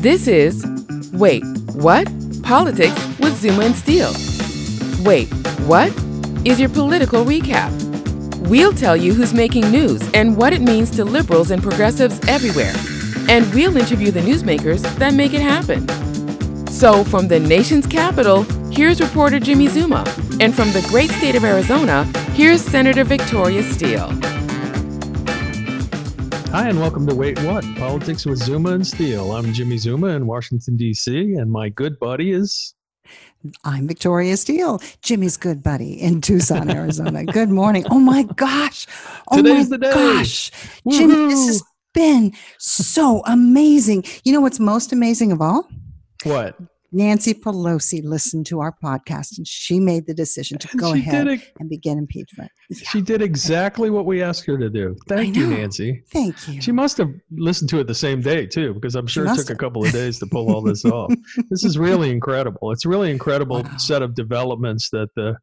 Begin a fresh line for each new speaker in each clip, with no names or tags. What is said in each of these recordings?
This is Wait, What? Politics with Zuma and Steele. Wait, What? Is your political recap. We'll tell you who's making news and what it means to liberals and progressives everywhere. And we'll interview the newsmakers that make it happen. So, from the nation's capital, here's reporter Jimmy Zuma. And from the great state of Arizona, here's Senator Victoria Steele.
Hi, and welcome to Wait What? Politics with Zuma and Steele. I'm Jimmy Zuma in Washington, D.C., and my good buddy is.
I'm Victoria Steele, Jimmy's good buddy in Tucson, Arizona. good morning. Oh my gosh. Oh
Today's
my
the day.
gosh. Jimmy, this has been so amazing. You know what's most amazing of all?
What?
Nancy Pelosi listened to our podcast and she made the decision to
And
go ahead and begin impeachment. Yeah,
She did exactly what we asked her to do. Thank you. Nancy.
thank you.
She must have listened to it the same day, too, because I'm sure it took a couple of days to pull all this off. This is really incredible. It's really incredible
Wow.
set of developments that the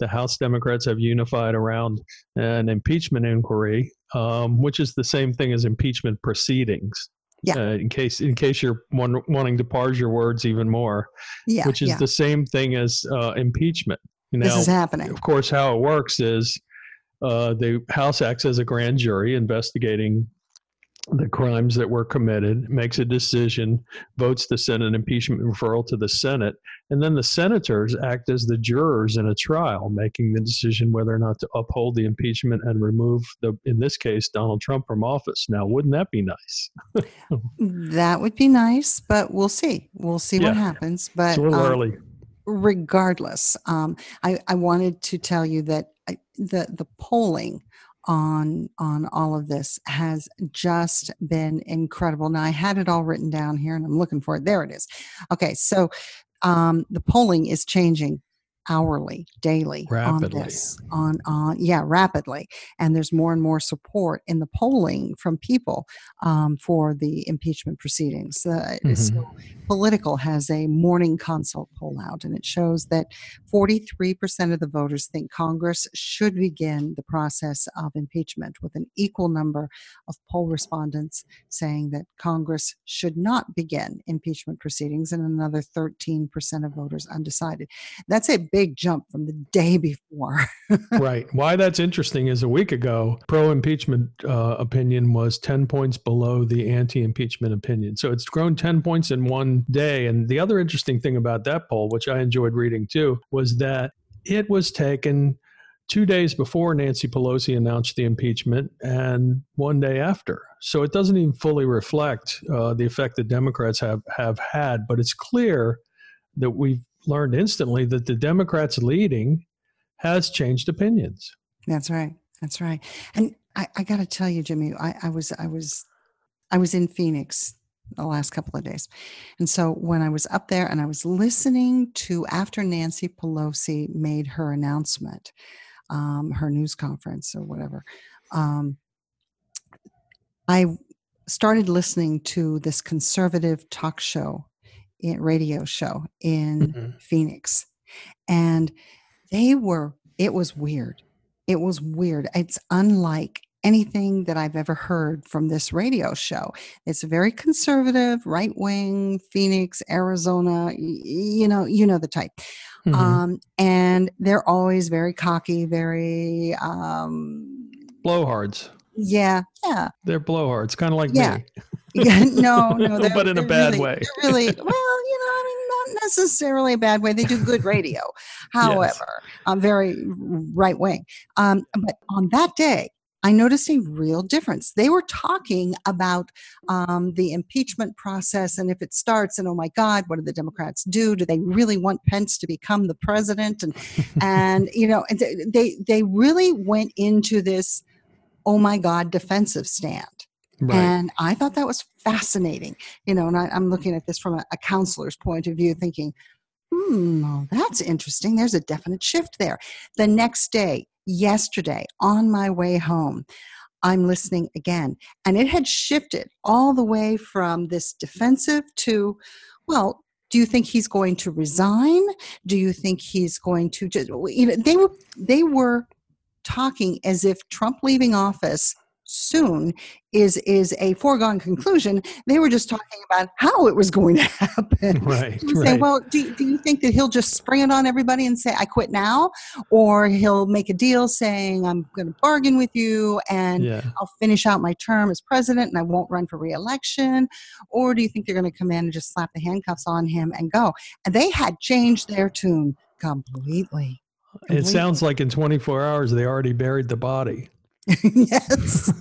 the House Democrats have unified around an impeachment inquiry, um, which is the same thing as impeachment proceedings.
Yeah.
Uh, in case in case you're wan- wanting to parse your words even more,
yeah,
which is
yeah.
the same thing as uh, impeachment. Now,
this is happening.
of course, how it works is uh, the House acts as a grand jury investigating the crimes that were committed, makes a decision, votes to send an impeachment referral to the Senate, and then the senators act as the jurors in a trial, making the decision whether or not to uphold the impeachment and remove the, in this case, Donald Trump from office. Now, wouldn't that be nice?
That would be nice, but we'll see. We'll see
Yeah.
what happens. But
It's a little
um,
early.
regardless, um, I, I wanted to tell you that I, the the polling on on all of this has just been incredible. Now I had it all written down here, and I'm looking for it. There it is. Okay, so um, the polling is changing hourly, daily
Rapidly.
on this. On on yeah, rapidly, and there's more and more support in the polling from people um, for the impeachment proceedings. Uh, So Politico has a morning consult poll out, and it shows that 43% of the voters think Congress should begin the process of impeachment, with an equal number of poll respondents saying that Congress should not begin impeachment proceedings, and another 13% of voters undecided. That's a big jump from the day before.
right. Why that's interesting is a week ago, pro impeachment uh, opinion was 10 points below the anti impeachment opinion. So it's grown 10 points in one day. And the other interesting thing about that poll, which I enjoyed reading too, was that it was taken two days before Nancy Pelosi announced the impeachment and one day after. So it doesn't even fully reflect uh, the effect that Democrats have, have had. But it's clear that we've learned instantly that the Democrats leading has changed opinions.
That's right. That's right. And I, I got to tell you, Jimmy, I, I was, I was, I was in Phoenix the last couple of days, and so when I was up there and I was listening to after Nancy Pelosi made her announcement, um, her news conference or whatever, um, I started listening to this conservative talk show, radio show in Phoenix, and they were. It was weird it was weird. It's unlike anything that I've ever heard from this radio show. It's very conservative, right wing, Phoenix, Arizona. You know, you know the type.
Mhm.
Um, and they're always very cocky, very um,
blowhards.
yeah, yeah,
They're blowhards, kind of like
Yeah.
me.
yeah. No, no,
But in a bad
really-
way.
really well. You know, I mean, not necessarily a bad way. They do good radio. However, I'm very right wing. Um, but on that day, I noticed a real difference. They were talking about um, the impeachment process and if it starts, and oh my God, what do the Democrats do? Do they really want Pence to become the president? And and you know, they they really went into this oh my God defensive stand.
Right.
And I thought that was fascinating. You know, and I, I'm looking at this from a, a counselor's point of view, thinking, hmm, well, that's interesting. There's a definite shift there. The next day, yesterday, on my way home, I'm listening again. And it had shifted all the way from this defensive to, well, do you think he's going to resign? Do you think he's going to just, you know, they were, they were talking as if Trump leaving office soon is is a foregone conclusion. They were just talking about how it was going to happen.
Right.
Saying,
right.
well, do, do you think that he'll just spring it on everybody and say, I quit now? Or he'll make a deal saying, I'm going to bargain with you and
yeah.
I'll finish out my term as president and I won't run for reelection? Or do you think they're going to come in and just slap the handcuffs on him and go? And they had changed their tune completely.
It sounds like in 24 hours they already buried the body.
yes.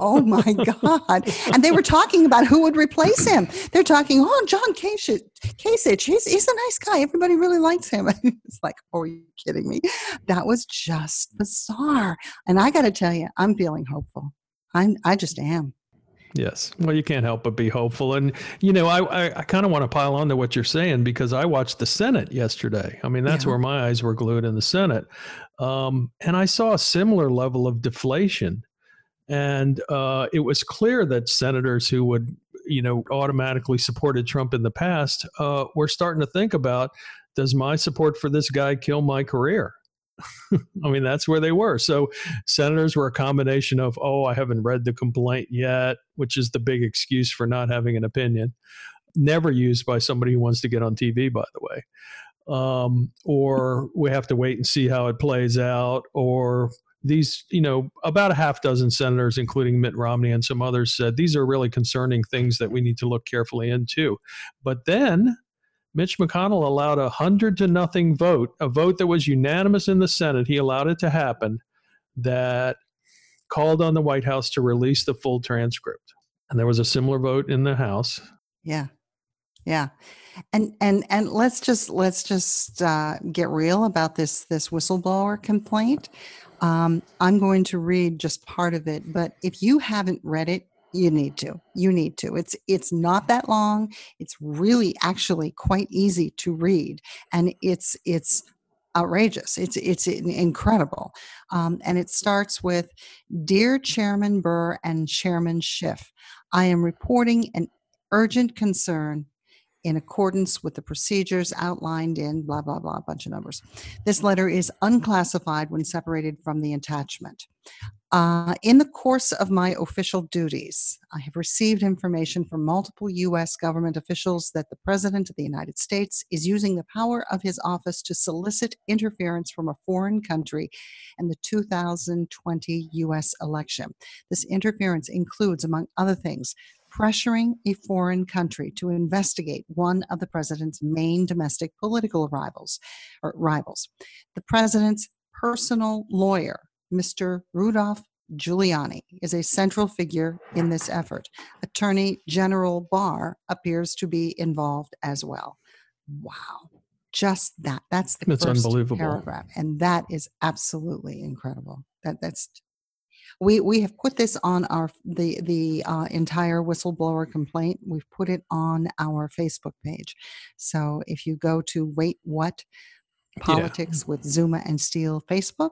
Oh my God. And they were talking about who would replace him. They're talking, oh, John Kasich, Kasich he's, he's a nice guy. Everybody really likes him. it's like, oh, are you kidding me? That was just bizarre. And I got to tell you, I'm feeling hopeful. I'm, I just am.
Yes. Well, you can't help but be hopeful. And, you know, I, I, I kind of want to pile on to what you're saying because I watched the Senate yesterday. I mean, that's
Yeah.
where my eyes were glued in the Senate. Um, and I saw a similar level of deflation. And uh, it was clear that senators who would, you know, automatically supported Trump in the past uh, were starting to think about does my support for this guy kill my career? I mean, that's where they were. So senators were a combination of, oh, I haven't read the complaint yet, which is the big excuse for not having an opinion. Never used by somebody who wants to get on TV, by the way. Um, or we have to wait and see how it plays out. Or these, you know, about a half dozen senators, including Mitt Romney and some others, said these are really concerning things that we need to look carefully into. But then Mitch McConnell allowed a hundred to nothing vote, a vote that was unanimous in the Senate. He allowed it to happen that called on the White House to release the full transcript. And there was a similar vote in the House.
Yeah. Yeah. And and and let's just let's just uh, get real about this this whistleblower complaint. Um, I'm going to read just part of it, but if you haven't read it, you need to. You need to. It's it's not that long. It's really actually quite easy to read, and it's it's outrageous. It's it's incredible, um, and it starts with, "Dear Chairman Burr and Chairman Schiff, I am reporting an urgent concern in accordance with the procedures outlined in blah, blah, blah, a bunch of numbers. This letter is unclassified when separated from the attachment. Uh, in the course of my official duties, I have received information from multiple U.S. government officials that the President of the United States is using the power of his office to solicit interference from a foreign country in the 2020 U.S. election. This interference includes, among other things, pressuring a foreign country to investigate one of the president's main domestic political rivals or rivals. The president's personal lawyer, Mr. Rudolph Giuliani, is a central figure in this effort. Attorney General Barr appears to be involved as well. Wow. Just that. That's the
That's
first
unbelievable.
paragraph. And that is absolutely incredible. That that's we we have put this on our the the uh, entire whistleblower complaint. We've put it on our Facebook page. So if you go to wait what politics with Zuma and Steele Facebook,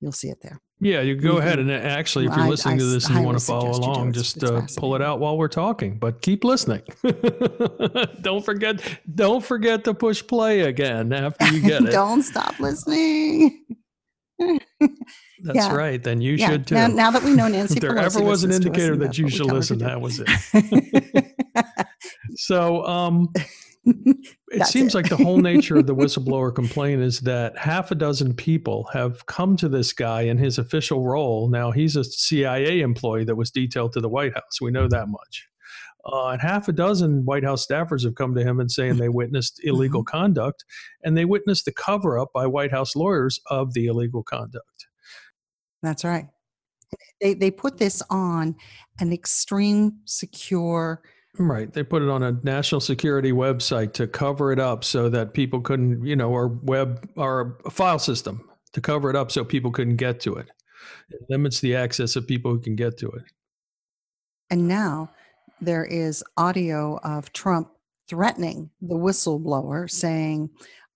you'll see it there.
Yeah, you go ahead
Mhm.
and uh, actually, if you're listening
I
to this and you want to follow
suggest you do.
along, just uh, pull it out while we're talking. But keep listening. don't forget, don't forget to push play again after you get it.
Don't stop listening.
That's
yeah.
right. Then you
yeah.
should too.
Now, now that we know Nancy
if there
Pelosi
ever was an indicator that you should listen, that was it. So, um, it seems
it.
like the whole nature of the whistleblower complaint is that half a dozen people have come to this guy in his official role. Now, he's a CIA employee that was detailed to the White House. We know that much. Uh, and half a dozen White House staffers have come to him and saying they witnessed illegal conduct, and they witnessed the cover up by White House lawyers of the illegal conduct.
That's right. They they put this on an extreme secure
Right. They put it on a national security website to cover it up so that people couldn't, you know, or web a file system to cover it up so people couldn't get to it. It limits the access of people who can get to it.
And now there is audio of Trump threatening the whistleblower, saying,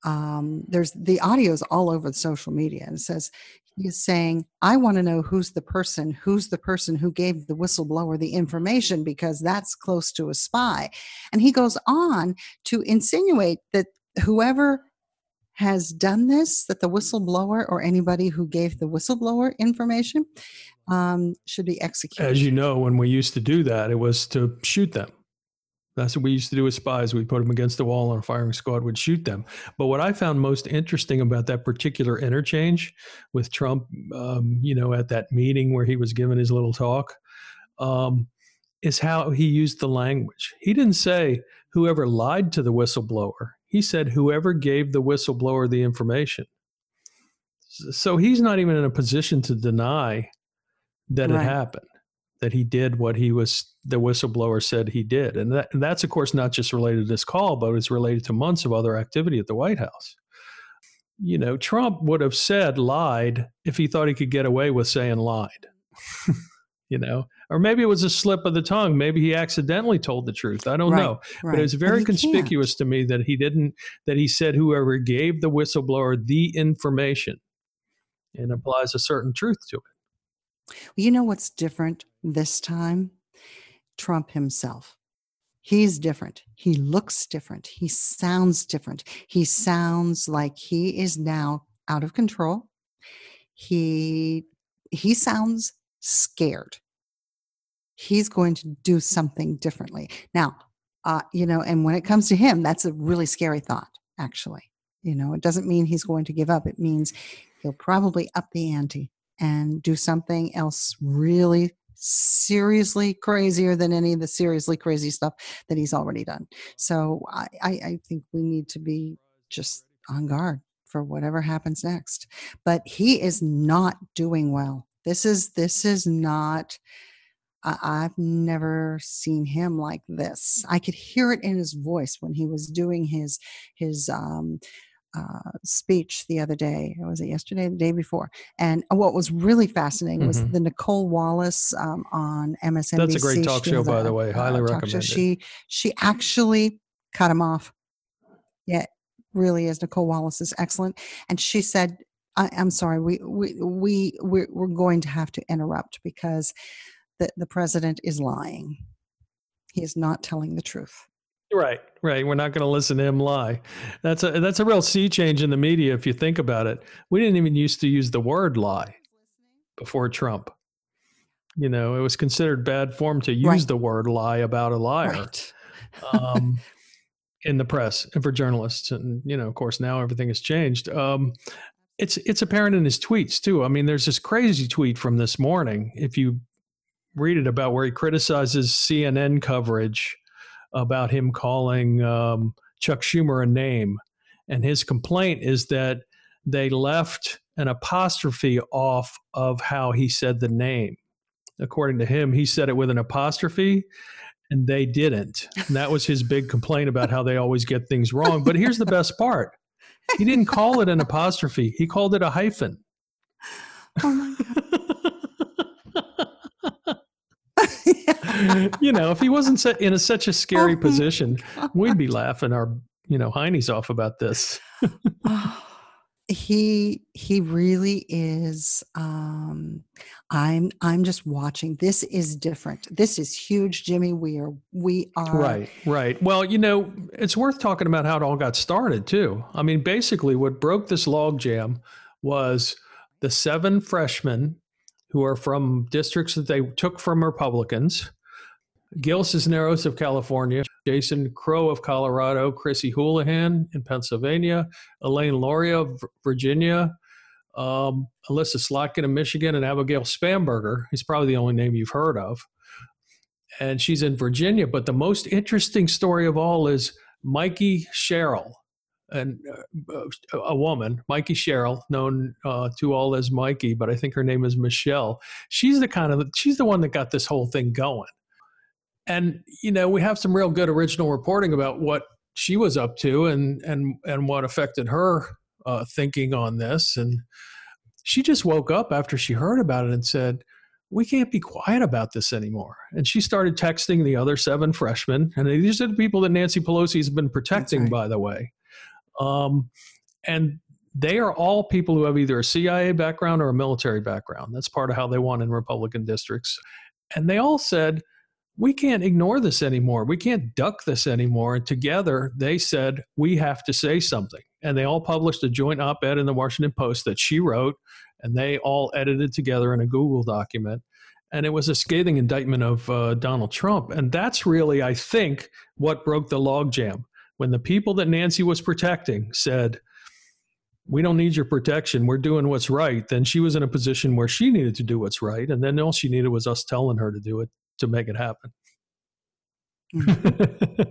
um, there's the audio is all over the social media and it says, he's saying, I want to know who's the person, who's the person who gave the whistleblower the information because that's close to a spy. And he goes on to insinuate that whoever has done this, that the whistleblower or anybody who gave the whistleblower information um, should be executed.
As you know, when we used to do that, it was to shoot them. That's what we used to do with spies. We put them against the wall and a firing squad would shoot them. But what I found most interesting about that particular interchange with Trump, um, you know, at that meeting where he was giving his little talk, um, is how he used the language. He didn't say whoever lied to the whistleblower. He said whoever gave the whistleblower the information. So he's not even in a position to deny that right. it happened that he did what he was the whistleblower said he did. And, that, and that's of course not just related to this call but it's related to months of other activity at the white house. You know trump would have said lied if he thought he could get away with saying lied you know? Or maybe it was a slip of the tongue. Maybe he accidentally told the truth. I don't right, know. Right. but it's very conspicuous can't. to me that he didn't that he said whoever gave the whistleblower the information and applies a certain truth to it
you know what's different this time? Trump himself. He's different. He looks different. He sounds different. He sounds like he is now out of control. He he sounds scared. He's going to do something differently. Now, uh, you know, and when it comes to him, that's a really scary thought, actually. You know, it doesn't mean he's going to give up. It means he'll probably up the ante and do something else really seriously crazier than any of the seriously crazy stuff that he's already done. So I, I, think we need to be just on guard for whatever happens next. But he is not doing well. This is this is not. I've never seen him like this. I could hear it in his voice when he was doing his his um, uh, speech the other day. It was it yesterday, the day before? And what was really fascinating mm-hmm. was the Nicolle Wallace um, on MSNBC.
That's a great talk show, by the way. Highly uh, recommended.
She she actually cut him off. Yeah, really is. Nicolle Wallace is excellent, and she said, I, am sorry, we we we we're, we're going to have to interrupt because the the president is lying. He is not telling the truth."
Right, right. We're not going to listen to him lie. That's a that's a real sea change in the media if you think about it. We didn't even used to use the word lie before Trump. You know, it was considered bad form to use right. the word lie about a liar right. um, in the press and for journalists. And you know, of course, now everything has changed. Um, it's it's apparent in his tweets too. I mean, there's this crazy tweet from this morning. If you read it about where he criticizes CNN coverage about him calling um, Chuck Schumer a name. And his complaint is that they left an apostrophe off of how he said the name. According to him, he said it with an apostrophe and they didn't. And that was his big complaint about how they always get things wrong. But here's the best part he didn't call it an apostrophe, he called it a hyphen. Oh my God. you know, if he wasn't in a, such a scary oh position, we'd be laughing our, you know, heinies off about this.
he he really is um i'm i'm just watching. This is different. This is huge jimmy. We are we are
right right. Well you know it's worth talking about how it all got started too. I mean basically what broke this logjam was the seven freshmen who are from districts that they took from republicans Gil Cisneros of California, Jason Crow of Colorado, Chrissy Houlihan in Pennsylvania, Elaine Luria of Virginia, um, Elissa Slotkin of Michigan, and Abigail Spanberger. He's probably the only name you've heard of. And she's in Virginia. But the most interesting story of all is Mikey Sherrill, and uh, a woman, Mikey Sherrill, known uh, to all as Mikey, but I think her name is Michelle. She's the kind of she's the one that got this whole thing going. And you know, we have some real good original reporting about what she was up to and and and what affected her uh, thinking on this. And she just woke up after she heard about it and said, "We can't be quiet about this anymore." And she started texting the other seven freshmen, and these are the people that Nancy Pelosi has been protecting, right. by the way. Um, and they are all people who have either a CIA background or a military background. That's part of how they won in Republican districts. And they all said, we can't ignore this anymore. We can't duck this anymore. And together they said, we have to say something. And they all published a joint op ed in the Washington Post that she wrote, and they all edited together in a Google document. And it was a scathing indictment of uh, Donald Trump. And that's really, I think, what broke the logjam. When the people that Nancy was protecting said, we don't need your protection. We're doing what's right. Then she was in a position where she needed to do what's right. And then all she needed was us telling her to do it to make it happen.
Mm-hmm.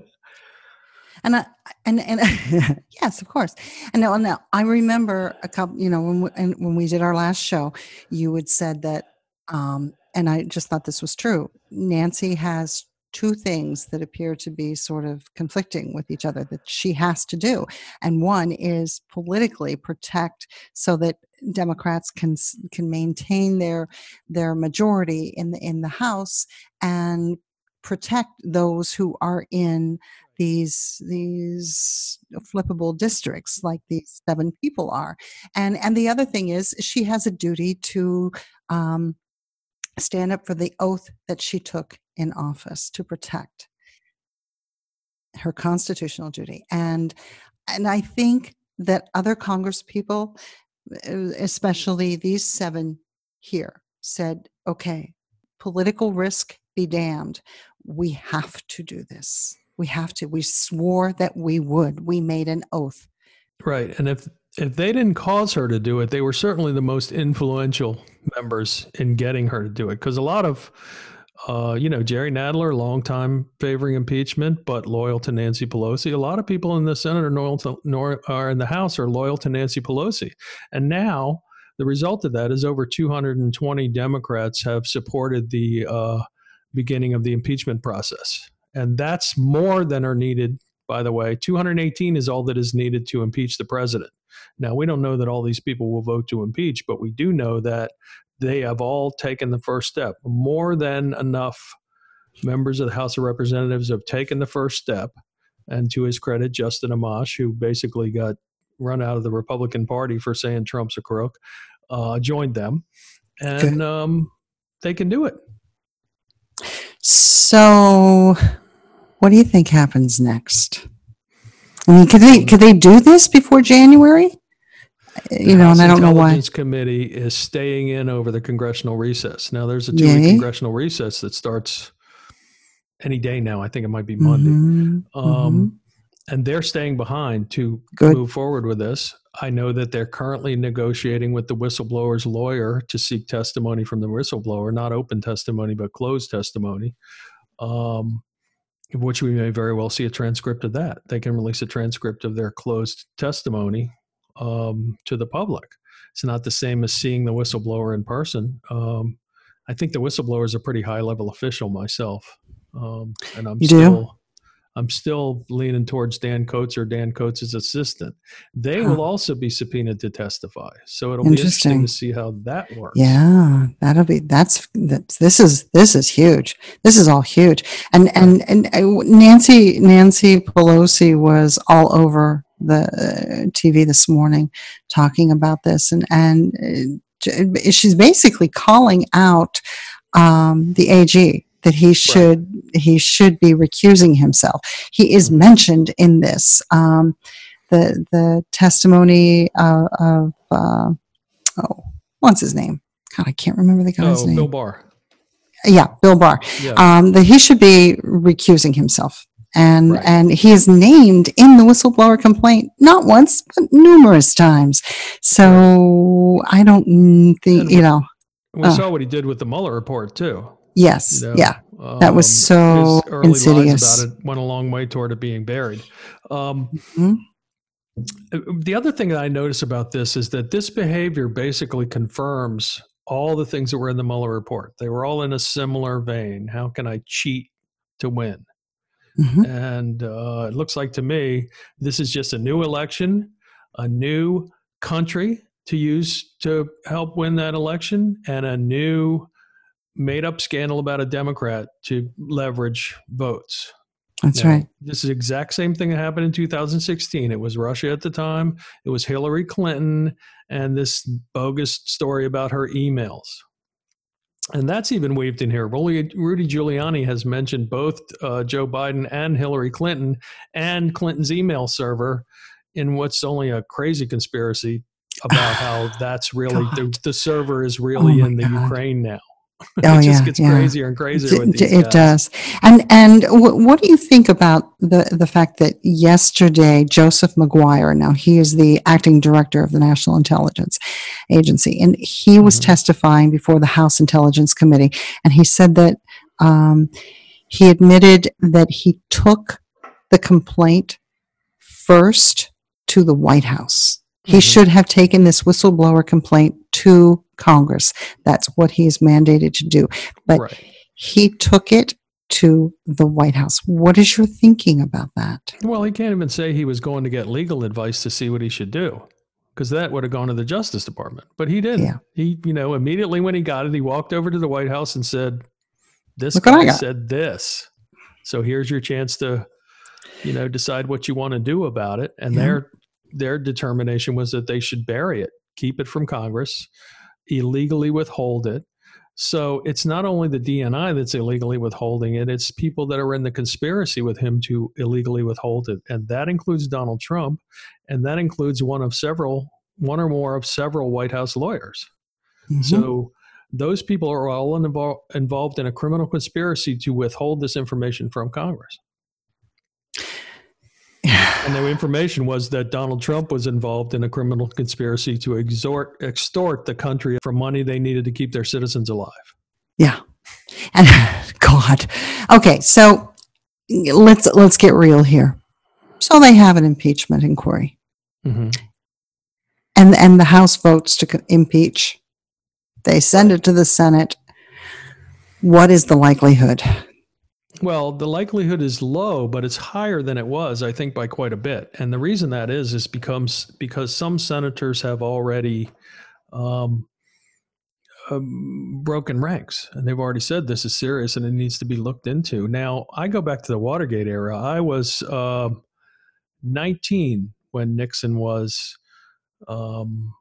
and I, and and yes, of course. And now, now I remember a couple. You know, when we, and when we did our last show, you had said that, um, and I just thought this was true. Nancy has two things that appear to be sort of conflicting with each other that she has to do and one is politically protect so that democrats can can maintain their their majority in the in the house and protect those who are in these these flippable districts like these seven people are. And and the other thing is she has a duty to um, stand up for the oath that she took in office to protect her constitutional duty and and i think that other congress people eh, especially these seven here said okay political risk be damned we have to do this. We have to. We swore that we would. We made an oath.
Right. And if if they didn't cause her to do it, they were certainly the most influential members in getting her to do it. Because a lot of, uh, you know, Jerry Nadler, longtime favoring impeachment, but loyal to Nancy Pelosi. A lot of people in the Senate are loyal to, nor, are in the House are loyal to Nancy Pelosi. And now the result of that is over 220 Democrats have supported the uh, beginning of the impeachment process. And that's more than are needed, by the way. 218 is all that is needed to impeach the president. Now, we don't know that all these people will vote to impeach, but we do know that they have all taken the first step. More than enough members of the House of Representatives have taken the first step. And to his credit, Justin Amash, who basically got run out of the Republican Party for saying Trump's a crook, uh, joined them. And um, they can do it.
So, what do you think happens next? I mean, could they could they do this before January? You know, and I don't know why.
Intelligence Committee is staying in over the congressional recess. Now, there's a two-week congressional recess that starts any day now. I think it might be Monday. Mm-hmm. Um, mm-hmm. And they're staying behind to Good. move forward with this. I know that they're currently negotiating with the whistleblower's lawyer to seek testimony from the whistleblower, not open testimony, but closed testimony, um, which we may very well see a transcript of that. They can release a transcript of their closed testimony um, to the public. It's not the same as seeing the whistleblower in person. Um, I think the whistleblower is a pretty high level official myself. Um, and I'm
you
still. I'm still leaning towards Dan Coats or Dan Coats' assistant. They huh. will also be subpoenaed to testify. So it'll be interesting to see how that works.
Yeah, that'll be that's that's this is this is huge. This is all huge. And and and uh, Nancy Nancy Pelosi was all over the uh, TV this morning talking about this and and uh, she's basically calling out um, the AG that he should right. he should be recusing himself. He is mm-hmm. mentioned in this. Um, the the testimony uh, of uh, oh what's his name? God, I can't remember the guy's oh, name.
Bill Barr.
Yeah, Bill Barr. Yeah. Um, that he should be recusing himself. And right. and he is named in the whistleblower complaint not once but numerous times. So right. I don't think you know.
We uh, saw what he did with the Mueller report too.
Yes. You know? Yeah. Um, that was so early insidious.
about it went a long way toward it being buried. Um, mm-hmm. The other thing that I notice about this is that this behavior basically confirms all the things that were in the Mueller report. They were all in a similar vein. How can I cheat to win? Mm-hmm. And uh, it looks like to me, this is just a new election, a new country to use to help win that election, and a new made up scandal about a Democrat to leverage votes.
That's now, right.
This is the exact same thing that happened in 2016. It was Russia at the time. It was Hillary Clinton and this bogus story about her emails. and that's even weaved in here. Rudy Giuliani has mentioned both uh, Joe Biden and Hillary Clinton and Clinton's email server in what's only a crazy conspiracy about how that's really the, the, server is really oh in the God. Ukraine now. Oh, it just yeah, gets yeah. crazier and crazier. It,
it does. And and w- what do you think about the the fact that yesterday Joseph Maguire, now he is the acting director of the National Intelligence Agency, and he was mm-hmm. testifying before the House Intelligence Committee, and he said that um, he admitted that he took the complaint first to the White House. He mm-hmm. should have taken this whistleblower complaint to Congress. That's what he is mandated to do. But right. he took it to the White House. What is your thinking about that?
Well, he can't even say he was going to get legal advice to see what he should do because that would have gone to the Justice Department. But he didn't. Yeah. He, you know, immediately when he got it, he walked over to the White House and said, This Look guy said this. So here's your chance to, you know, decide what you want to do about it. And yeah. their their determination was that they should bury it, keep it from Congress illegally withhold it. So it's not only the DNI that's illegally withholding it, it's people that are in the conspiracy with him to illegally withhold it. And that includes Donald Trump, and that includes one of several, one or more of several White House lawyers. Mm-hmm. So those people are all involved involved in a criminal conspiracy to withhold this information from Congress and the information was that Donald Trump was involved in a criminal conspiracy to extort extort the country for money they needed to keep their citizens alive.
Yeah. And God. Okay, so let's let's get real here. So they have an impeachment inquiry. Mm-hmm. And and the House votes to impeach. They send it to the Senate. What is the likelihood?
Well, the likelihood is low, but it's higher than it was, I think, by quite a bit. And the reason that is is becomes because some senators have already um, um, broken ranks, and they've already said this is serious and it needs to be looked into. Now, I go back to the Watergate era. I was uh, 19 when Nixon was um,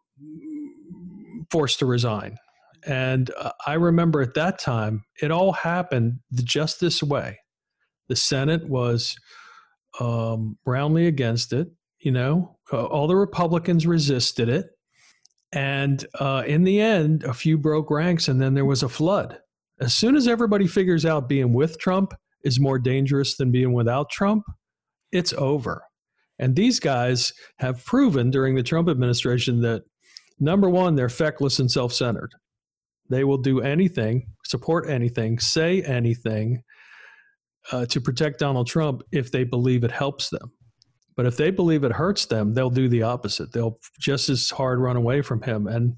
forced to resign and uh, I remember at that time, it all happened just this way. The Senate was um, roundly against it. You know, uh, all the Republicans resisted it. And uh, in the end, a few broke ranks, and then there was a flood. As soon as everybody figures out being with Trump is more dangerous than being without Trump, it's over. And these guys have proven during the Trump administration that number one, they're feckless and self centered. They will do anything, support anything, say anything uh, to protect Donald Trump if they believe it helps them. But if they believe it hurts them, they'll do the opposite. They'll just as hard run away from him. And,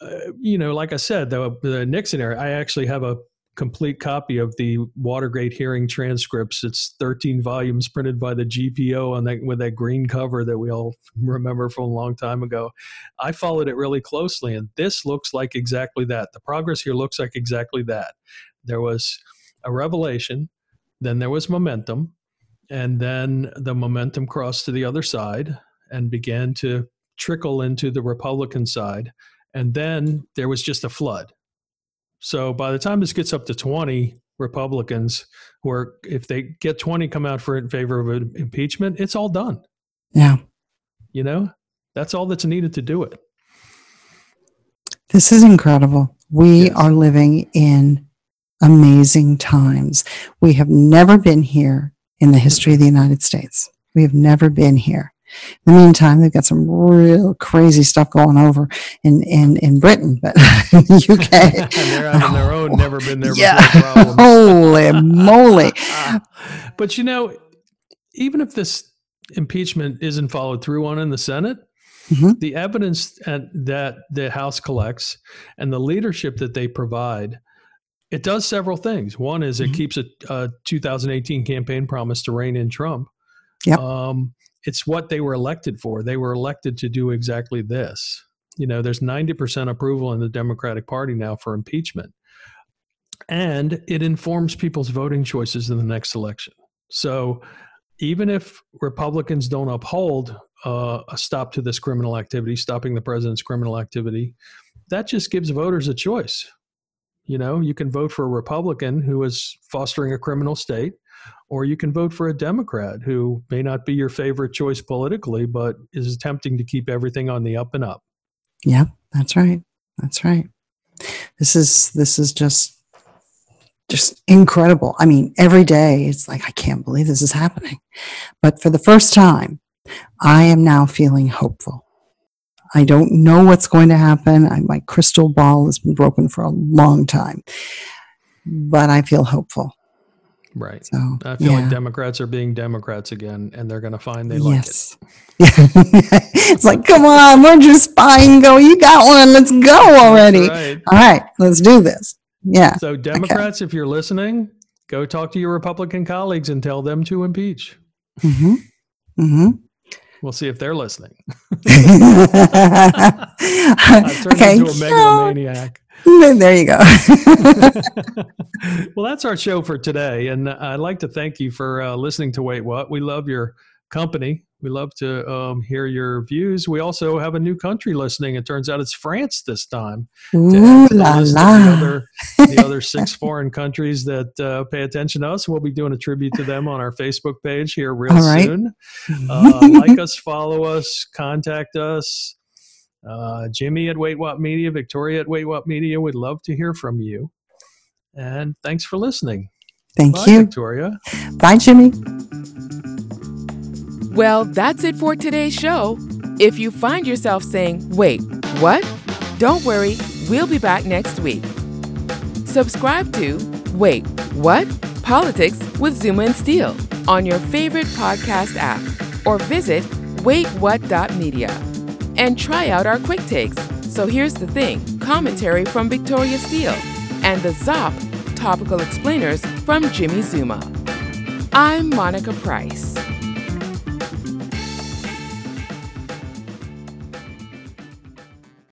uh, you know, like I said, the, the Nixon era, I actually have a complete copy of the Watergate hearing transcripts. It's 13 volumes printed by the GPO on that with that green cover that we all remember from a long time ago. I followed it really closely, and this looks like exactly that. The progress here looks like exactly that. There was a revelation, then there was momentum, and then the momentum crossed to the other side and began to trickle into the Republican side. And then there was just a flood so by the time this gets up to 20 Republicans, where if they get 20 come out for in favor of impeachment, it's all done.
Yeah.
You know, that's all that's needed to do it.
This is incredible. We yes. are living in amazing times. We have never been here in the history of the United States. We have never been here. In the meantime, they've got some real crazy stuff going over in, in, in Britain, but in the UK.
And they're having their own, never been there
yeah. before Holy moly.
but you know, even if this impeachment isn't followed through on in the Senate, mm-hmm. the evidence that the House collects and the leadership that they provide it does several things. One is it mm-hmm. keeps a, a, 2018 campaign promise to rein in Trump.
Yep. Um,
it's what they were elected for. They were elected to do exactly this. You know, there's 90% approval in the Democratic Party now for impeachment. And it informs people's voting choices in the next election. So even if Republicans don't uphold uh, a stop to this criminal activity, stopping the president's criminal activity, that just gives voters a choice. You know, you can vote for a Republican who is fostering a criminal state, or you can vote for a Democrat who may not be your favorite choice politically, but is attempting to keep everything on the up and up.
Yeah, that's right. That's right. This is this is just just incredible. I mean, every day it's like I can't believe this is happening. But for the first time, I am now feeling hopeful. I don't know what's going to happen. I, my crystal ball has been broken for a long time, but I feel hopeful.
Right.
So
I feel
yeah.
like Democrats are being Democrats again, and they're going to find they
yes. Yeah. it's like, come on, where'd your spine go? You got one. Let's go already.
Right.
All right, let's do this. Yeah.
So, Democrats, if you're listening, go talk to your Republican colleagues and tell them to impeach.
Mm-hmm. Mm-hmm.
We'll see if they're listening.
okay.
I've turned into a megalomaniac.
There you go.
well, that's our show for today. And I'd like to thank you for uh, listening to Wait What. We love your company. We love to um, hear your views. We also have a new country listening. It turns out it's France this time.
Ooh
the
la la.
The other, the other six foreign countries that uh, pay attention to us. We'll be doing a tribute to them on our Facebook page here real
right.
soon. Uh, like us, follow us, contact us. Uh, Jimmy at Wait What Media, Victoria at Wait What Media. We'd love to hear from you. And thanks for listening.
Thank
Bye,
you.
Victoria.
Bye, Jimmy.
Well, that's it for today's show. If you find yourself saying, wait, what? Don't worry, we'll be back next week. Subscribe to Wait, What? Politics with Zuma and Steele on your favorite podcast app or visit waitwhat.media and try out our quick takes. So here's the thing commentary from Victoria Steele and the ZOP topical explainers from Jimmy Zuma. I'm Monica Price.